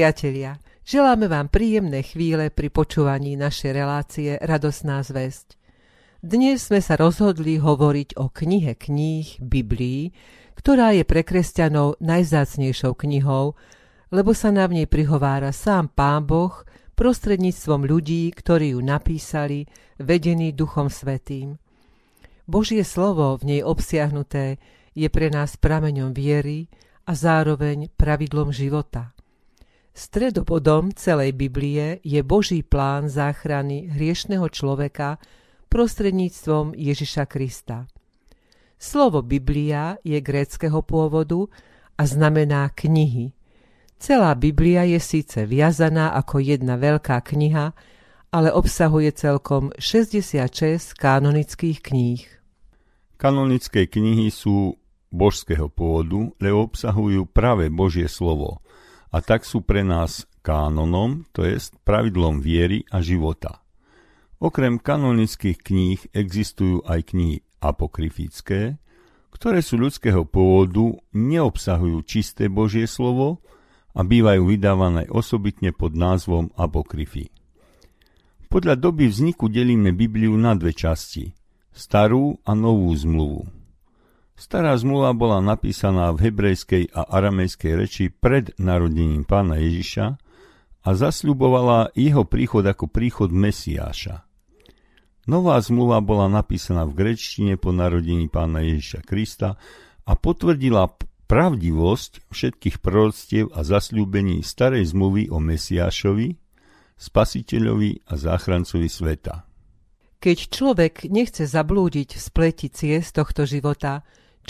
priatelia, želáme vám príjemné chvíle pri počúvaní našej relácie Radosná zväzť. Dnes sme sa rozhodli hovoriť o knihe kníh Biblii, ktorá je pre kresťanov najzácnejšou knihou, lebo sa na v nej prihovára sám Pán Boh prostredníctvom ľudí, ktorí ju napísali, vedení Duchom Svetým. Božie slovo v nej obsiahnuté je pre nás prameňom viery a zároveň pravidlom života – Stredobodom celej Biblie je Boží plán záchrany hriešného človeka prostredníctvom Ježiša Krista. Slovo Biblia je gréckého pôvodu a znamená knihy. Celá Biblia je síce viazaná ako jedna veľká kniha, ale obsahuje celkom 66 kanonických kníh. Kanonické knihy sú božského pôvodu, lebo obsahujú práve Božie slovo – a tak sú pre nás kánonom, to jest pravidlom viery a života. Okrem kanonických kníh existujú aj knihy apokryfické, ktoré sú ľudského pôvodu, neobsahujú čisté Božie slovo a bývajú vydávané osobitne pod názvom apokryfy. Podľa doby vzniku delíme Bibliu na dve časti, starú a novú zmluvu. Stará zmluva bola napísaná v hebrejskej a aramejskej reči pred narodením pána Ježiša a zasľubovala jeho príchod ako príchod Mesiáša. Nová zmluva bola napísaná v grečtine po narodení pána Ježiša Krista a potvrdila pravdivosť všetkých proroctiev a zasľúbení starej zmluvy o Mesiášovi, spasiteľovi a záchrancovi sveta. Keď človek nechce zablúdiť v spleti ciest tohto života,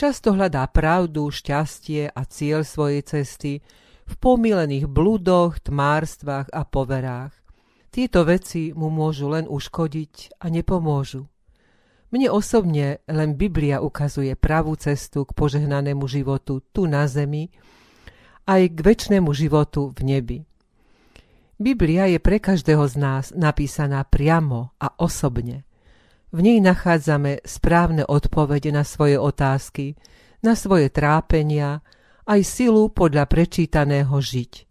Často hľadá pravdu, šťastie a cieľ svojej cesty v pomílených blúdoch, tmárstvách a poverách. Tieto veci mu môžu len uškodiť a nepomôžu. Mne osobne len Biblia ukazuje pravú cestu k požehnanému životu tu na zemi, aj k väčšnému životu v nebi. Biblia je pre každého z nás napísaná priamo a osobne. V nej nachádzame správne odpovede na svoje otázky, na svoje trápenia, aj silu podľa prečítaného žiť.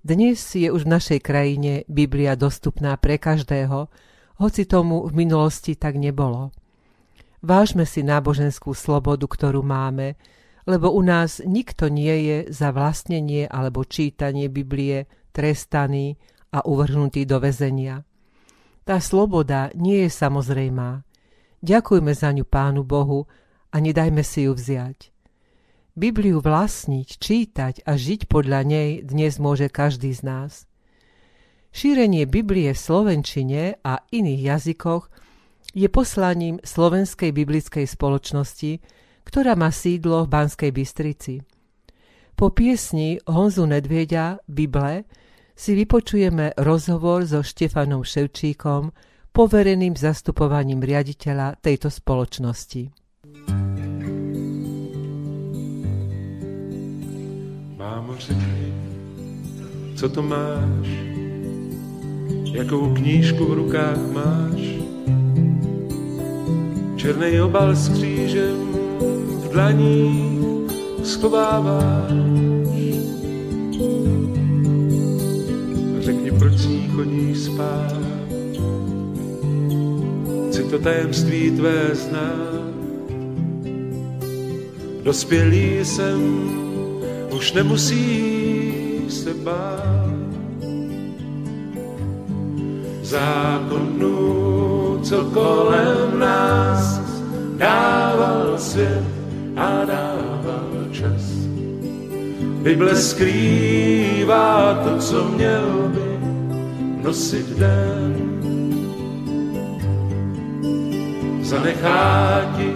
Dnes je už v našej krajine Biblia dostupná pre každého, hoci tomu v minulosti tak nebolo. Vážme si náboženskú slobodu, ktorú máme, lebo u nás nikto nie je za vlastnenie alebo čítanie Biblie trestaný a uvrhnutý do väzenia. Tá sloboda nie je samozrejmá. Ďakujme za ňu Pánu Bohu a nedajme si ju vziať. Bibliu vlastniť, čítať a žiť podľa nej dnes môže každý z nás. Šírenie Biblie v slovenčine a iných jazykoch je poslaním Slovenskej biblickej spoločnosti, ktorá má sídlo v Banskej Bystrici. Po piesni Honzu Nedvieďa Bible si vypočujeme rozhovor so Štefanom Ševčíkom, povereným zastupovaním riaditeľa tejto spoločnosti. Mámo, řekni, co to máš? Jakou knížku v rukách máš? Černý obal s křížem v dlaních schováváš ní chodíš spát. Chci to tajemství tvé znát. Dospělý jsem, už nemusí se bát. Zákonnů, co kolem nás dával svět a dával čas. Bible skrývá to, co měl by nosit den. Zanechá ti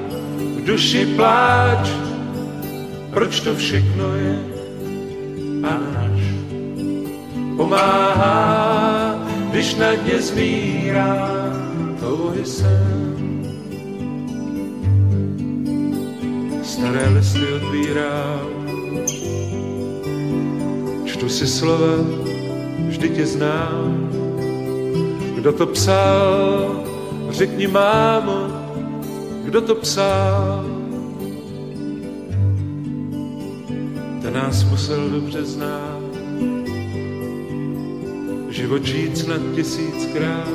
v duši pláč, proč to všechno je a náš. Pomáhá, když na dně zmírá touhy sen. Staré listy otvírám, čtu si slova, vždy tě znám. Kdo to psal, řekni mámo, kdo to psal. Ten nás musel dobře znát, život žít snad tisíckrát.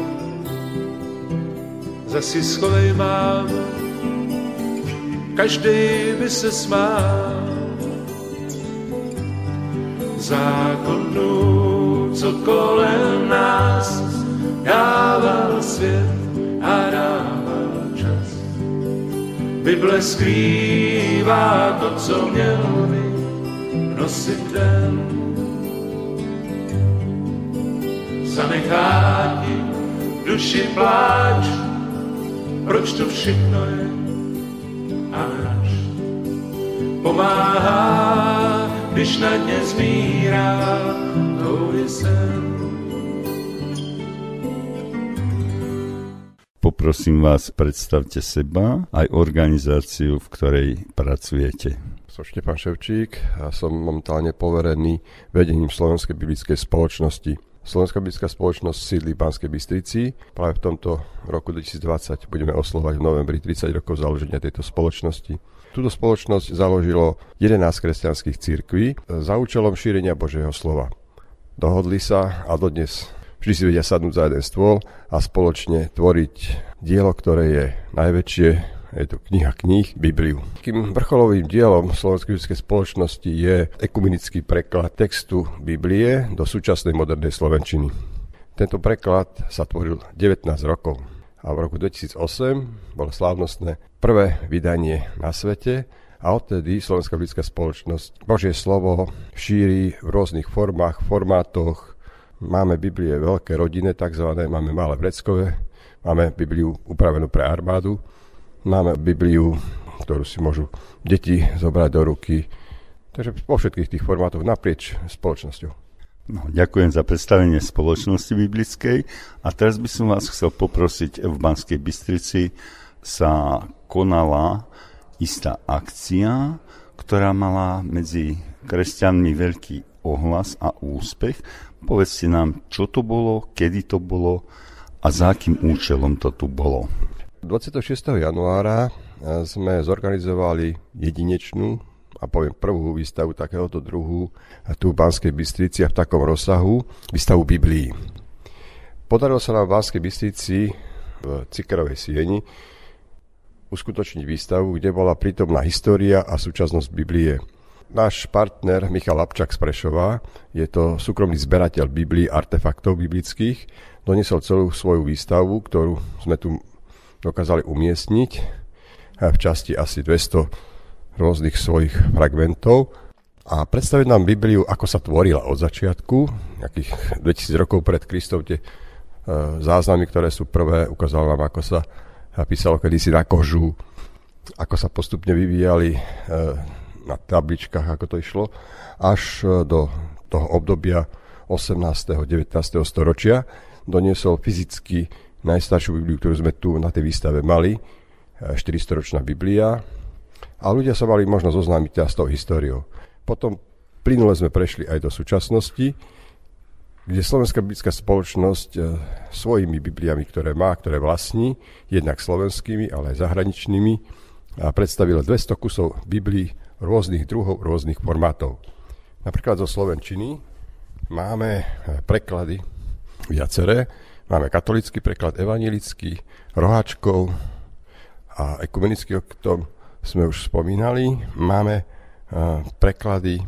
Zasi schovej mám, každý by se smál. Zákonu, co kolem nás dával svět a dával čas. Bible skrývá to, co měl by nosit den. Zanechá ti duši pláč, proč to všechno je až. Pomáhá, když na dně zmírá. Poprosím vás, predstavte seba aj organizáciu, v ktorej pracujete. Som Štefan Ševčík a som momentálne poverený vedením Slovenskej biblickej spoločnosti. Slovenská biblická spoločnosť sídli v Banskej Bystrici. Práve v tomto roku 2020 budeme oslovať v novembri 30 rokov založenia tejto spoločnosti. Túto spoločnosť založilo 11 kresťanských církví za účelom šírenia Božieho slova. Dohodli sa a dodnes vždy si vedia sadnúť za jeden stôl a spoločne tvoriť dielo, ktoré je najväčšie, je to kniha kníh, Bibliu. Takým vrcholovým dielom Slovenskej ľudskej spoločnosti je ekumenický preklad textu Biblie do súčasnej modernej slovenčiny. Tento preklad sa tvoril 19 rokov a v roku 2008 bolo slávnostné prvé vydanie na svete a odtedy Slovenská biblická spoločnosť Božie slovo šíri v rôznych formách, formátoch, Máme Biblie veľké rodine, takzvané, máme malé vreckové, máme Bibliu upravenú pre armádu, máme Bibliu, ktorú si môžu deti zobrať do ruky. Takže po všetkých tých formátoch naprieč spoločnosťou. No, ďakujem za predstavenie spoločnosti biblickej a teraz by som vás chcel poprosiť, v Banskej Bystrici sa konala istá akcia, ktorá mala medzi kresťanmi veľký ohlas a úspech Povedzte nám, čo to bolo, kedy to bolo a za akým účelom to tu bolo. 26. januára eh, sme zorganizovali jedinečnú a poviem prvú výstavu takéhoto druhu tu v Banskej Bystrici a v takom rozsahu, výstavu Biblii. Podarilo sa nám v Banskej Bystrici v Cikerovej sieni uskutočniť výstavu, kde bola prítomná história a súčasnosť Biblie. Náš partner Michal Lapčak z Prešova, je to súkromný zberateľ Biblii, artefaktov biblických, doniesol celú svoju výstavu, ktorú sme tu dokázali umiestniť v časti asi 200 rôznych svojich fragmentov a predstaviť nám Bibliu, ako sa tvorila od začiatku, nejakých 2000 rokov pred Kristom, tie e, záznamy, ktoré sú prvé, ukázal nám, ako sa písalo kedysi na kožu, ako sa postupne vyvíjali e, na tabličkách, ako to išlo, až e, do toho obdobia 18. 19. storočia doniesol fyzicky najstaršiu Bibliu, ktorú sme tu na tej výstave mali, 400-ročná e, Biblia a ľudia sa mali možno zoznámiť teda s tou históriou. Potom plynule sme prešli aj do súčasnosti, kde Slovenská biblická spoločnosť e, svojimi Bibliami, ktoré má, ktoré vlastní, jednak slovenskými, ale aj zahraničnými, a predstavila 200 kusov Biblii rôznych druhov, rôznych formátov. Napríklad zo Slovenčiny máme eh, preklady viaceré. Máme katolický preklad, evanilický, roháčkov a ekumenický, o ktorom sme už spomínali. Máme uh, preklady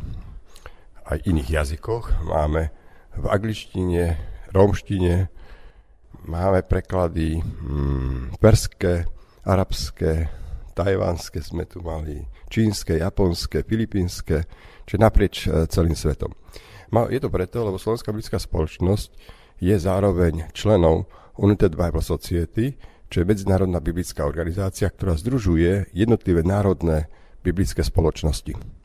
aj iných jazykoch. Máme v angličtine, rómštine, máme preklady mm, perské, arabské, tajvanské sme tu mali, čínske, japonské, filipínske, čiže naprieč e, celým svetom. Je to preto, lebo Slovenská biblická spoločnosť je zároveň členom United Bible Society, čo je medzinárodná biblická organizácia, ktorá združuje jednotlivé národné biblické spoločnosti.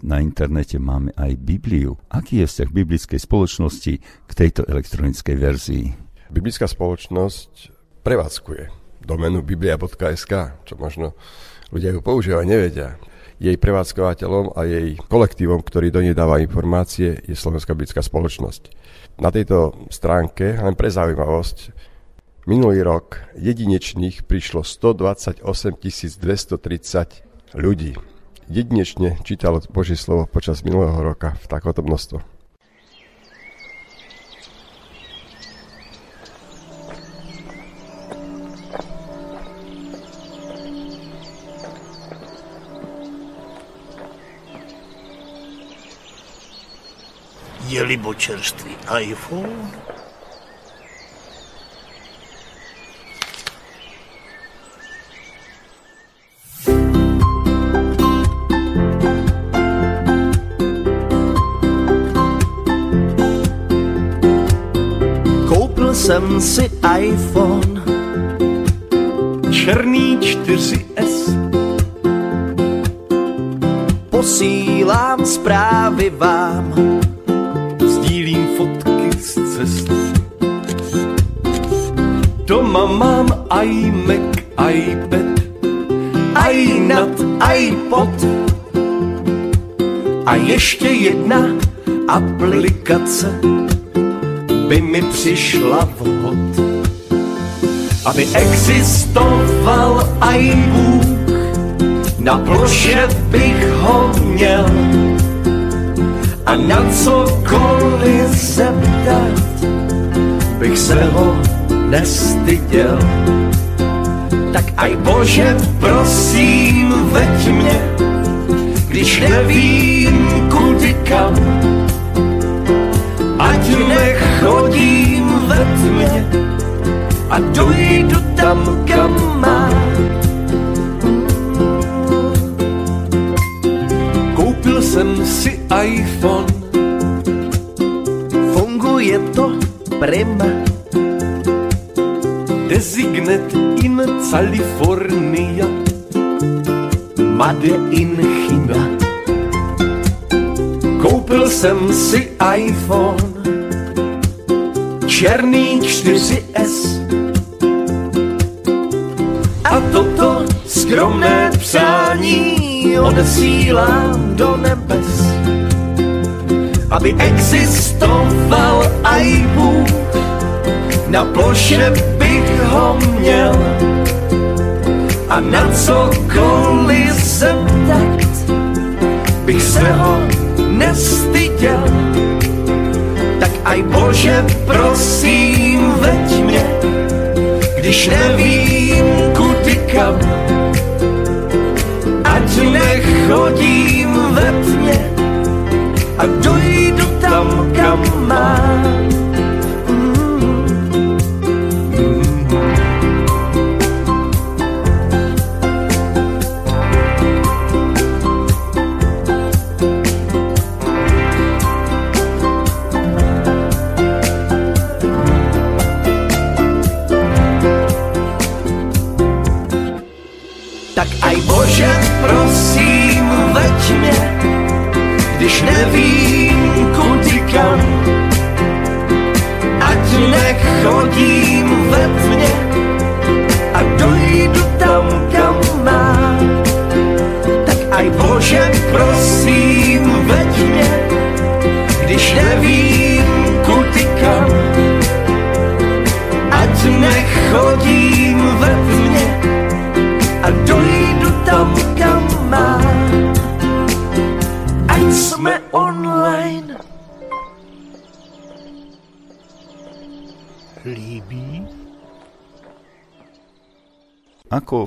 Na internete máme aj Bibliu. Aký je vzťah biblickej spoločnosti k tejto elektronickej verzii? Biblická spoločnosť prevádzkuje domenu biblia.sk, čo možno ľudia ju používajú, nevedia. Jej prevádzkovateľom a jej kolektívom, ktorý do nej dáva informácie, je Slovenská biblická spoločnosť. Na tejto stránke, len pre zaujímavosť, minulý rok jedinečných prišlo 128 230 ľudí jedinečne čítal Božie slovo počas minulého roka v takomto množstve. Je libo čerstvý iPhone jsem si iPhone. Černý 4S posílám zprávy vám, sdílím fotky z cest. Doma mám iMac, iPad, iNat, iPod. A ještě jedna aplikace by mi přišla vhod. Aby existoval iBook, na ploše bych ho měl a na cokoliv zeptat bych se ho nestyděl. Tak aj Bože, prosím, veď mě, když nevím kudy kam. Ať nechodím ve tmě a dojdu tam, kam mám. koupil jsem si iPhone. Funguje to prima, Designet in California. Made in China. Koupil jsem si iPhone, černý 4S. A toto skromné přání odesílám do nebes, aby existoval iBook, na ploše bych ho měl a na cokoliv zeptat bych se ho nestyděl. Aj Bože, prosím, veď mě, když nevím kudy kam. Ať nechodím ve tmě a dojdu tam, kam mám.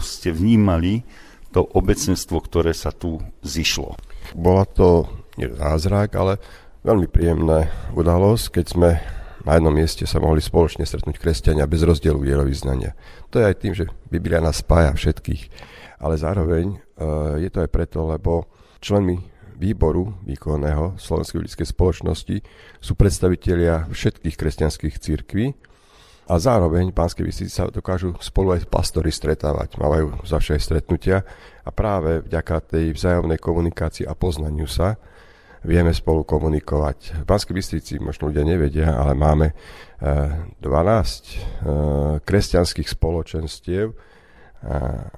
Ste vnímali to obecenstvo, ktoré sa tu zišlo? Bola to nie zázrak, ale veľmi príjemná udalosť, keď sme na jednom mieste sa mohli spoločne stretnúť kresťania bez rozdielu vierovýznania. To je aj tým, že Biblia nás spája všetkých, ale zároveň e, je to aj preto, lebo členmi výboru výkonného Slovenskej ľudskej spoločnosti sú predstavitelia všetkých kresťanských církví a zároveň v Pánskej Bystrici sa dokážu spolu aj pastori stretávať, mávajú zavše aj stretnutia a práve vďaka tej vzájomnej komunikácii a poznaniu sa vieme spolu komunikovať. V Banskej Bystrici možno ľudia nevedia, ale máme 12 kresťanských spoločenstiev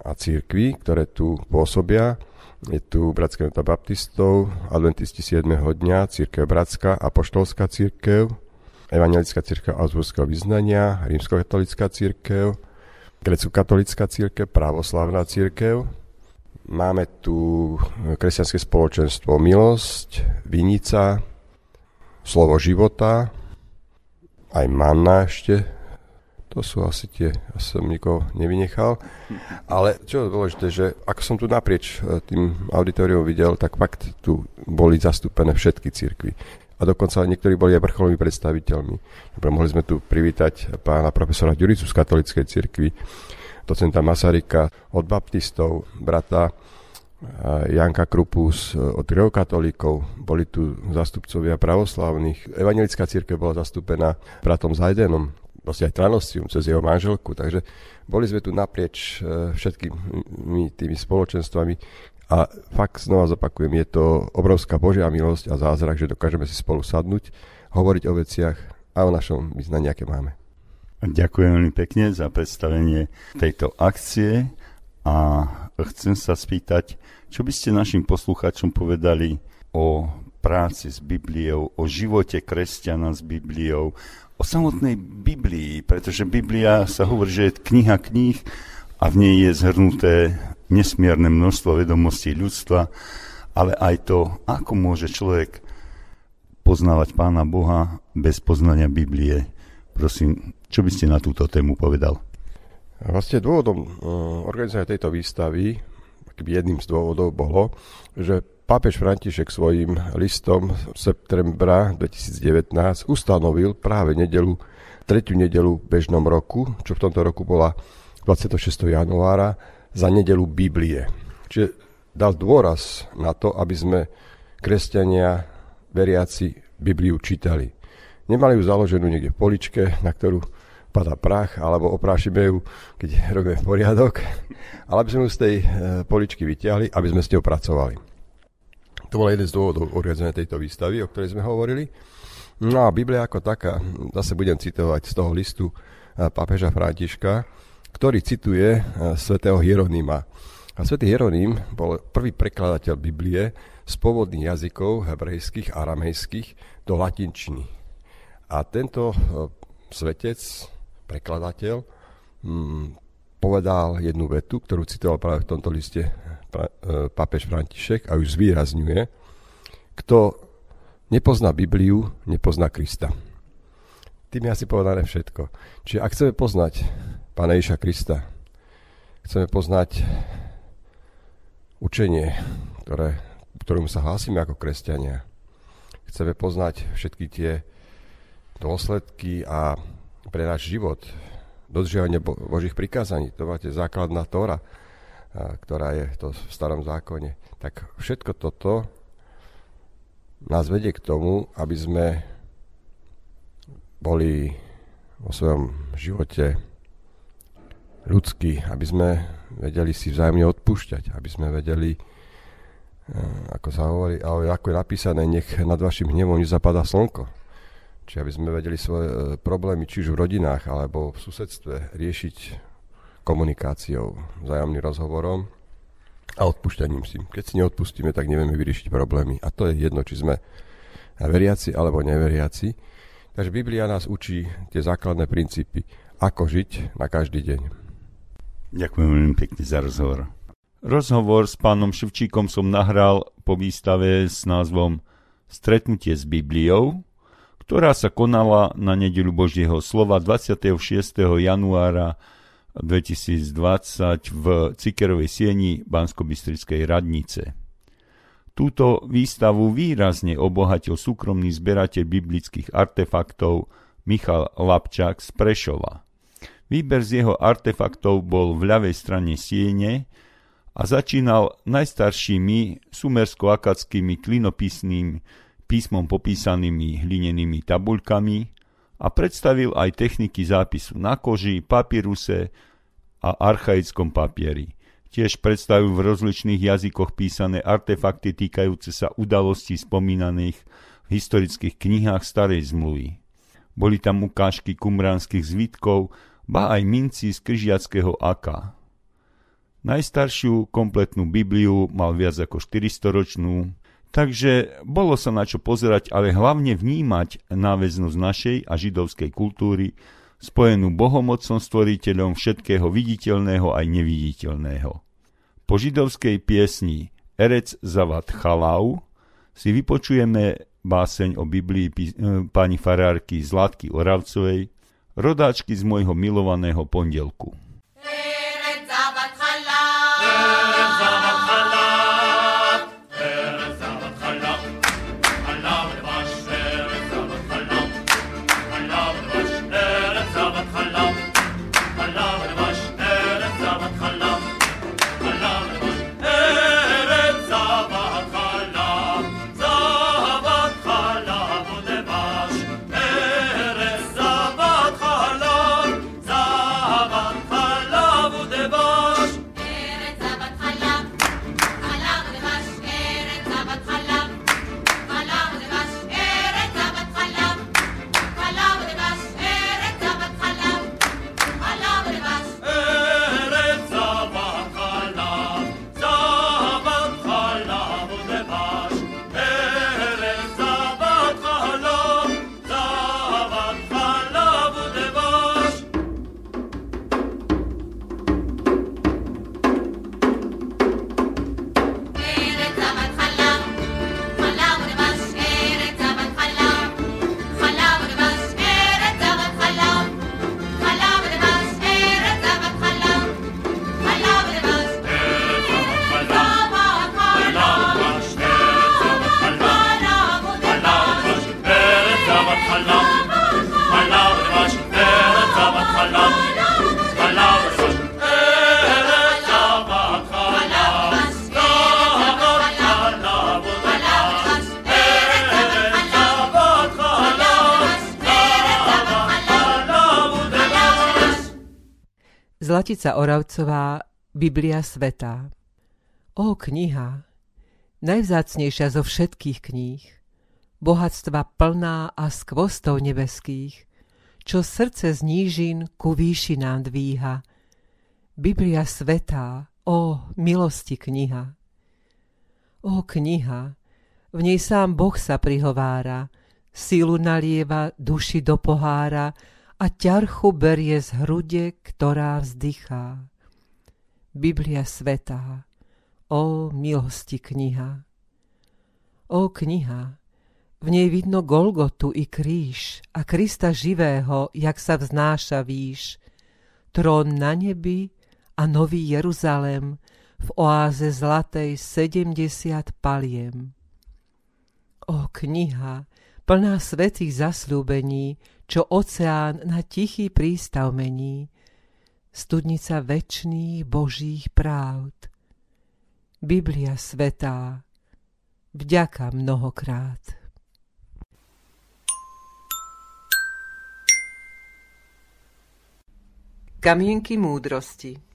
a církví, ktoré tu pôsobia. Je tu Bratská jednota baptistov, Adventisti 7. dňa, Církev Bratská, Apoštolská církev, Evangelická církev Augsburského vyznania, Rímskokatolická církev, Grecko-katolická církev, Pravoslavná církev, Máme tu kresťanské spoločenstvo Milosť, Vinica, Slovo života, aj Manna ešte. To sú asi tie, asi som nikoho nevynechal. Ale čo je dôležité, že ako som tu naprieč tým auditoriom videl, tak fakt tu boli zastúpené všetky cirkvy. Dokonca niektorí boli aj vrcholovými predstaviteľmi. Mohli sme tu privítať pána profesora Ďuricu z katolíckej cirkvi, docenta Masarika od baptistov, brata Janka Krupus od greokatolíkov, boli tu zastupcovia pravoslavných, evangelická církev bola zastúpená bratom Zajdenom, vlastne aj Tranoscium cez jeho manželku, takže boli sme tu naprieč e, všetkými tými spoločenstvami a fakt znova zopakujem, je to obrovská Božia milosť a zázrak, že dokážeme si spolu sadnúť, hovoriť o veciach a o našom vyznaní, aké máme. Ďakujem veľmi pekne za predstavenie tejto akcie a chcem sa spýtať, čo by ste našim poslucháčom povedali o práci s Bibliou, o živote kresťana s Bibliou, o samotnej Biblii, pretože Biblia sa hovorí, že je kniha kníh a v nej je zhrnuté nesmierne množstvo vedomostí ľudstva, ale aj to, ako môže človek poznávať Pána Boha bez poznania Biblie. Prosím, čo by ste na túto tému povedal? Vlastne dôvodom uh, organizácie tejto výstavy jedným z dôvodov bolo, že pápež František svojim listom septembra 2019 ustanovil práve nedelu, tretiu nedelu v bežnom roku, čo v tomto roku bola 26. januára, za nedelu Biblie. Čiže dal dôraz na to, aby sme kresťania, veriaci, Bibliu čítali. Nemali ju založenú niekde v poličke, na ktorú padá prach, alebo oprášime ju, keď robíme poriadok, ale aby sme ju z tej e, poličky vyťahli, aby sme s ňou pracovali. To bol jeden z dôvodov oriadzené tejto výstavy, o ktorej sme hovorili. No a Biblia ako taká, zase budem citovať z toho listu e, pápeža Františka, ktorý cituje e, svätého Hieronýma. A svätý Hieroným bol prvý prekladateľ Biblie z pôvodných jazykov hebrejských a aramejských do latinčiny. A tento svetec prekladateľ, mm, povedal jednu vetu, ktorú citoval práve v tomto liste e, papež František a už zvýrazňuje, kto nepozná Bibliu, nepozná Krista. Tým je asi povedané všetko. Čiže ak chceme poznať Pána Ježa Krista, chceme poznať učenie, ktoré, ktorému sa hlásime ako kresťania, chceme poznať všetky tie dôsledky a pre náš život, dodržiavanie Bo- Božích prikázaní, to máte základná Tóra, ktorá je to v starom zákone, tak všetko toto nás vedie k tomu, aby sme boli vo svojom živote ľudskí, aby sme vedeli si vzájomne odpúšťať, aby sme vedeli, e, ako sa hovorí, ale ako je napísané, nech nad vašim hnevom nezapadá slnko. Čiže aby sme vedeli svoje e, problémy, či už v rodinách alebo v susedstve, riešiť komunikáciou, vzájomným rozhovorom a odpúšťaním si. Keď si neodpustíme, tak nevieme vyriešiť problémy. A to je jedno, či sme veriaci alebo neveriaci. Takže Biblia nás učí tie základné princípy, ako žiť na každý deň. Ďakujem veľmi pekne za rozhovor. Rozhovor s pánom Ševčíkom som nahral po výstave s názvom Stretnutie s Bibliou, ktorá sa konala na nedelu Božieho slova 26. januára 2020 v Cikerovej sieni bansko radnice. Túto výstavu výrazne obohatil súkromný zberateľ biblických artefaktov Michal Lapčák z Prešova. Výber z jeho artefaktov bol v ľavej strane siene a začínal najstaršími sumersko-akadskými klinopisnými písmom popísanými hlinenými tabuľkami a predstavil aj techniky zápisu na koži, papíruse a archaickom papieri. Tiež predstavil v rozličných jazykoch písané artefakty týkajúce sa udalostí spomínaných v historických knihách starej zmluvy. Boli tam ukážky kumránskych zvitkov, ba aj minci z kryžiackého aka. Najstaršiu kompletnú Bibliu mal viac ako 400 ročnú, Takže bolo sa na čo pozerať, ale hlavne vnímať náväznosť našej a židovskej kultúry spojenú Bohomocom stvoriteľom všetkého viditeľného aj neviditeľného. Po židovskej piesni Erec Zavat Chalau si vypočujeme báseň o Biblii eh, pani farárky Zlatky Oravcovej, rodáčky z môjho milovaného pondelku. Zlatica Oravcová, Biblia svetá. O kniha, najvzácnejšia zo všetkých kníh, bohatstva plná a skvostov nebeských, čo srdce z nížin ku výšinám dvíha. Biblia svetá, o milosti kniha. O kniha, v nej sám Boh sa prihovára, sílu nalieva duši do pohára a ťarchu berie z hrude, ktorá vzdychá. Biblia svetá, o milosti kniha. O kniha, v nej vidno Golgotu i kríž a Krista živého, jak sa vznáša výš. Trón na nebi a nový Jeruzalém v oáze zlatej sedemdesiat paliem. O kniha, plná svetých zasľúbení, čo oceán na tichý prístav mení, studnica večných božích právd. Biblia svetá, vďaka mnohokrát. Kamienky múdrosti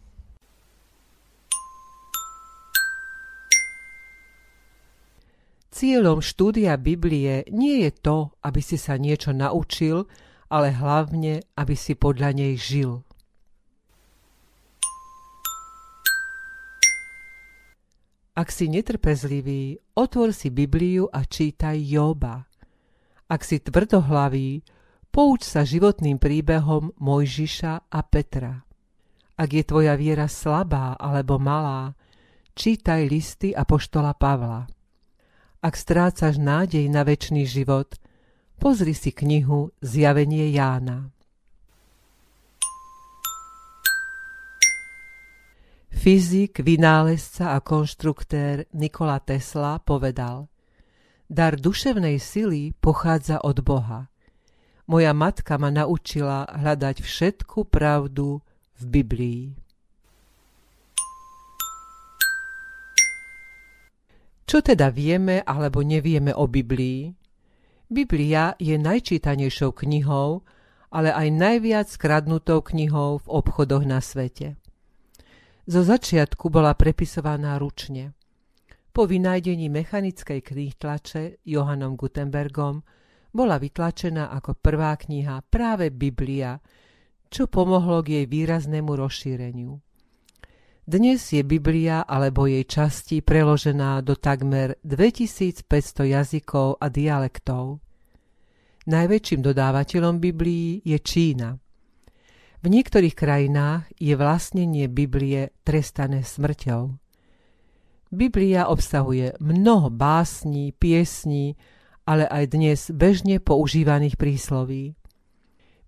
Cieľom štúdia Biblie nie je to, aby si sa niečo naučil, ale hlavne, aby si podľa nej žil. Ak si netrpezlivý, otvor si Bibliu a čítaj Joba. Ak si tvrdohlavý, pouč sa životným príbehom Mojžiša a Petra. Ak je tvoja viera slabá alebo malá, čítaj listy Apoštola Pavla. Ak strácaš nádej na väčší život, pozri si knihu Zjavenie Jána. Fyzik, vynálezca a konštruktér Nikola Tesla povedal Dar duševnej sily pochádza od Boha. Moja matka ma naučila hľadať všetku pravdu v Biblii. Čo teda vieme alebo nevieme o Biblii? Biblia je najčítanejšou knihou, ale aj najviac skradnutou knihou v obchodoch na svete. Zo začiatku bola prepisovaná ručne. Po vynájdení mechanickej tlače Johannom Gutenbergom bola vytlačená ako prvá kniha práve Biblia, čo pomohlo k jej výraznému rozšíreniu. Dnes je Biblia alebo jej časti preložená do takmer 2500 jazykov a dialektov. Najväčším dodávateľom Biblii je Čína. V niektorých krajinách je vlastnenie Biblie trestané smrťou. Biblia obsahuje mnoho básní, piesní, ale aj dnes bežne používaných prísloví.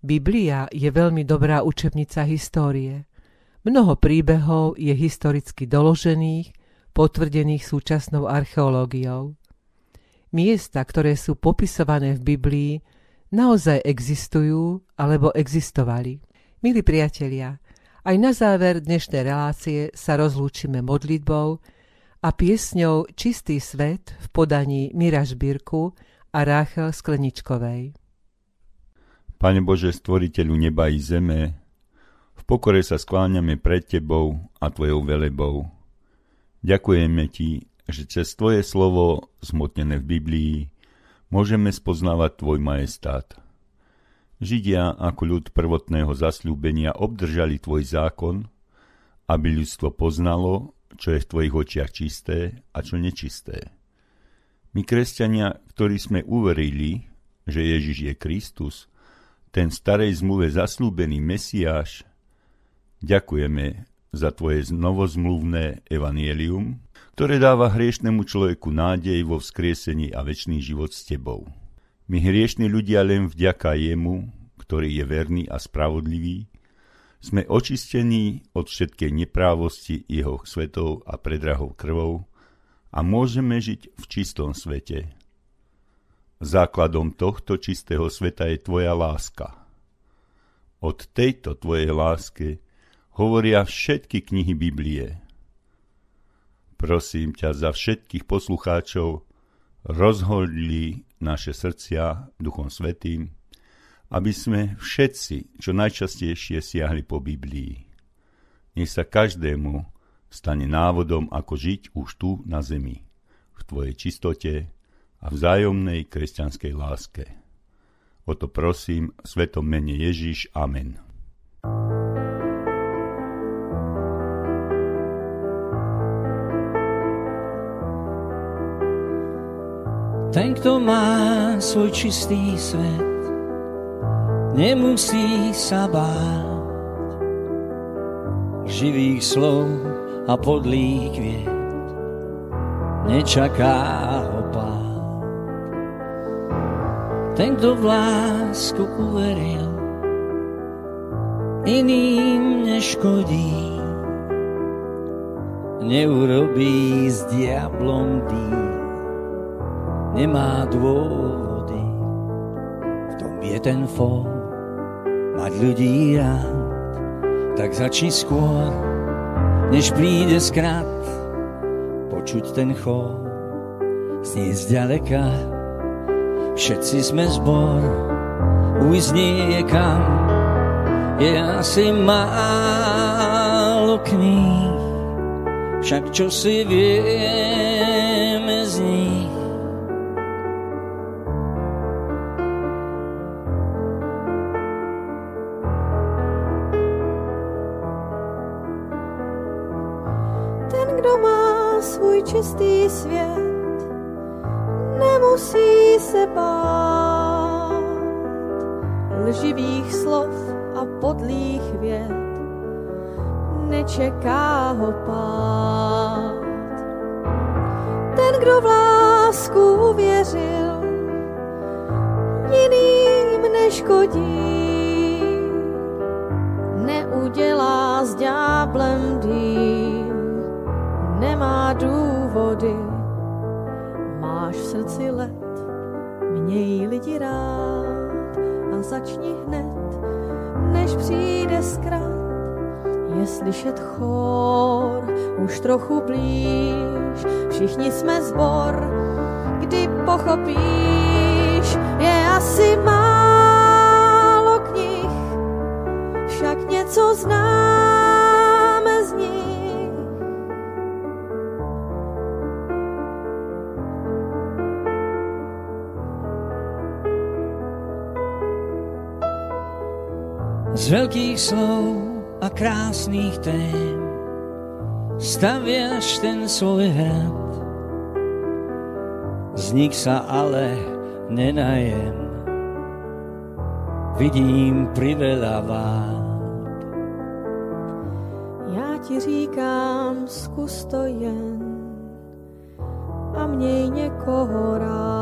Biblia je veľmi dobrá učebnica histórie – Mnoho príbehov je historicky doložených, potvrdených súčasnou archeológiou. Miesta, ktoré sú popisované v Biblii, naozaj existujú alebo existovali. Milí priatelia, aj na záver dnešnej relácie sa rozlúčime modlitbou a piesňou Čistý svet v podaní Mira Žbírku a Ráchel Skleničkovej. Pane Bože, stvoriteľu neba i zeme, pokore sa skláňame pred Tebou a Tvojou velebou. Ďakujeme Ti, že cez Tvoje slovo, zmotnené v Biblii, môžeme spoznávať Tvoj majestát. Židia ako ľud prvotného zasľúbenia obdržali Tvoj zákon, aby ľudstvo poznalo, čo je v Tvojich očiach čisté a čo nečisté. My, kresťania, ktorí sme uverili, že Ježiš je Kristus, ten starej zmluve zaslúbený Mesiáš, Ďakujeme za Tvoje novozmluvné evanielium, ktoré dáva hriešnemu človeku nádej vo vzkriesení a väčší život s Tebou. My hriešni ľudia len vďaka Jemu, ktorý je verný a spravodlivý, sme očistení od všetkej neprávosti Jeho svetov a predrahov krvou a môžeme žiť v čistom svete. Základom tohto čistého sveta je Tvoja láska. Od tejto Tvojej láske hovoria všetky knihy Biblie. Prosím ťa za všetkých poslucháčov, rozhodli naše srdcia Duchom Svetým, aby sme všetci čo najčastejšie siahli po Biblii. nech sa každému stane návodom, ako žiť už tu na zemi, v Tvojej čistote a vzájomnej kresťanskej láske. O to prosím, svetom mene Ježíš. Amen. Ten, kto má svoj čistý svet, nemusí sa báť živých slov a podlých vied. Nečaká ho pád. Ten, kto v lásku uveril, iným neškodí. Neurobí s diablom dým, nemá dôvody. V tom je ten fór, mať ľudí rád tak začni skôr, než príde skrat, počuť ten chor, znie zďaleka, všetci sme zbor, ujsť nie je kam, je asi málo kníh, však čo si vieme z nich, čistý svět, nemusí se bát lživých slov a podlých věd, nečeká ho pád. Ten, kdo v lásku uvěřil, jiným neškodí, vody. Máš v srdci let, měj lidi rád a začni hned, než přijde zkrat. Je slyšet chor, už trochu blíž, všichni jsme zbor, kdy pochopíš, veľkých slov a krásnych tém staviaš ten svoj hrad. Z nich sa ale nenajem, vidím priveľa vád. Já ti říkám, zkus to jen a měj někoho rád.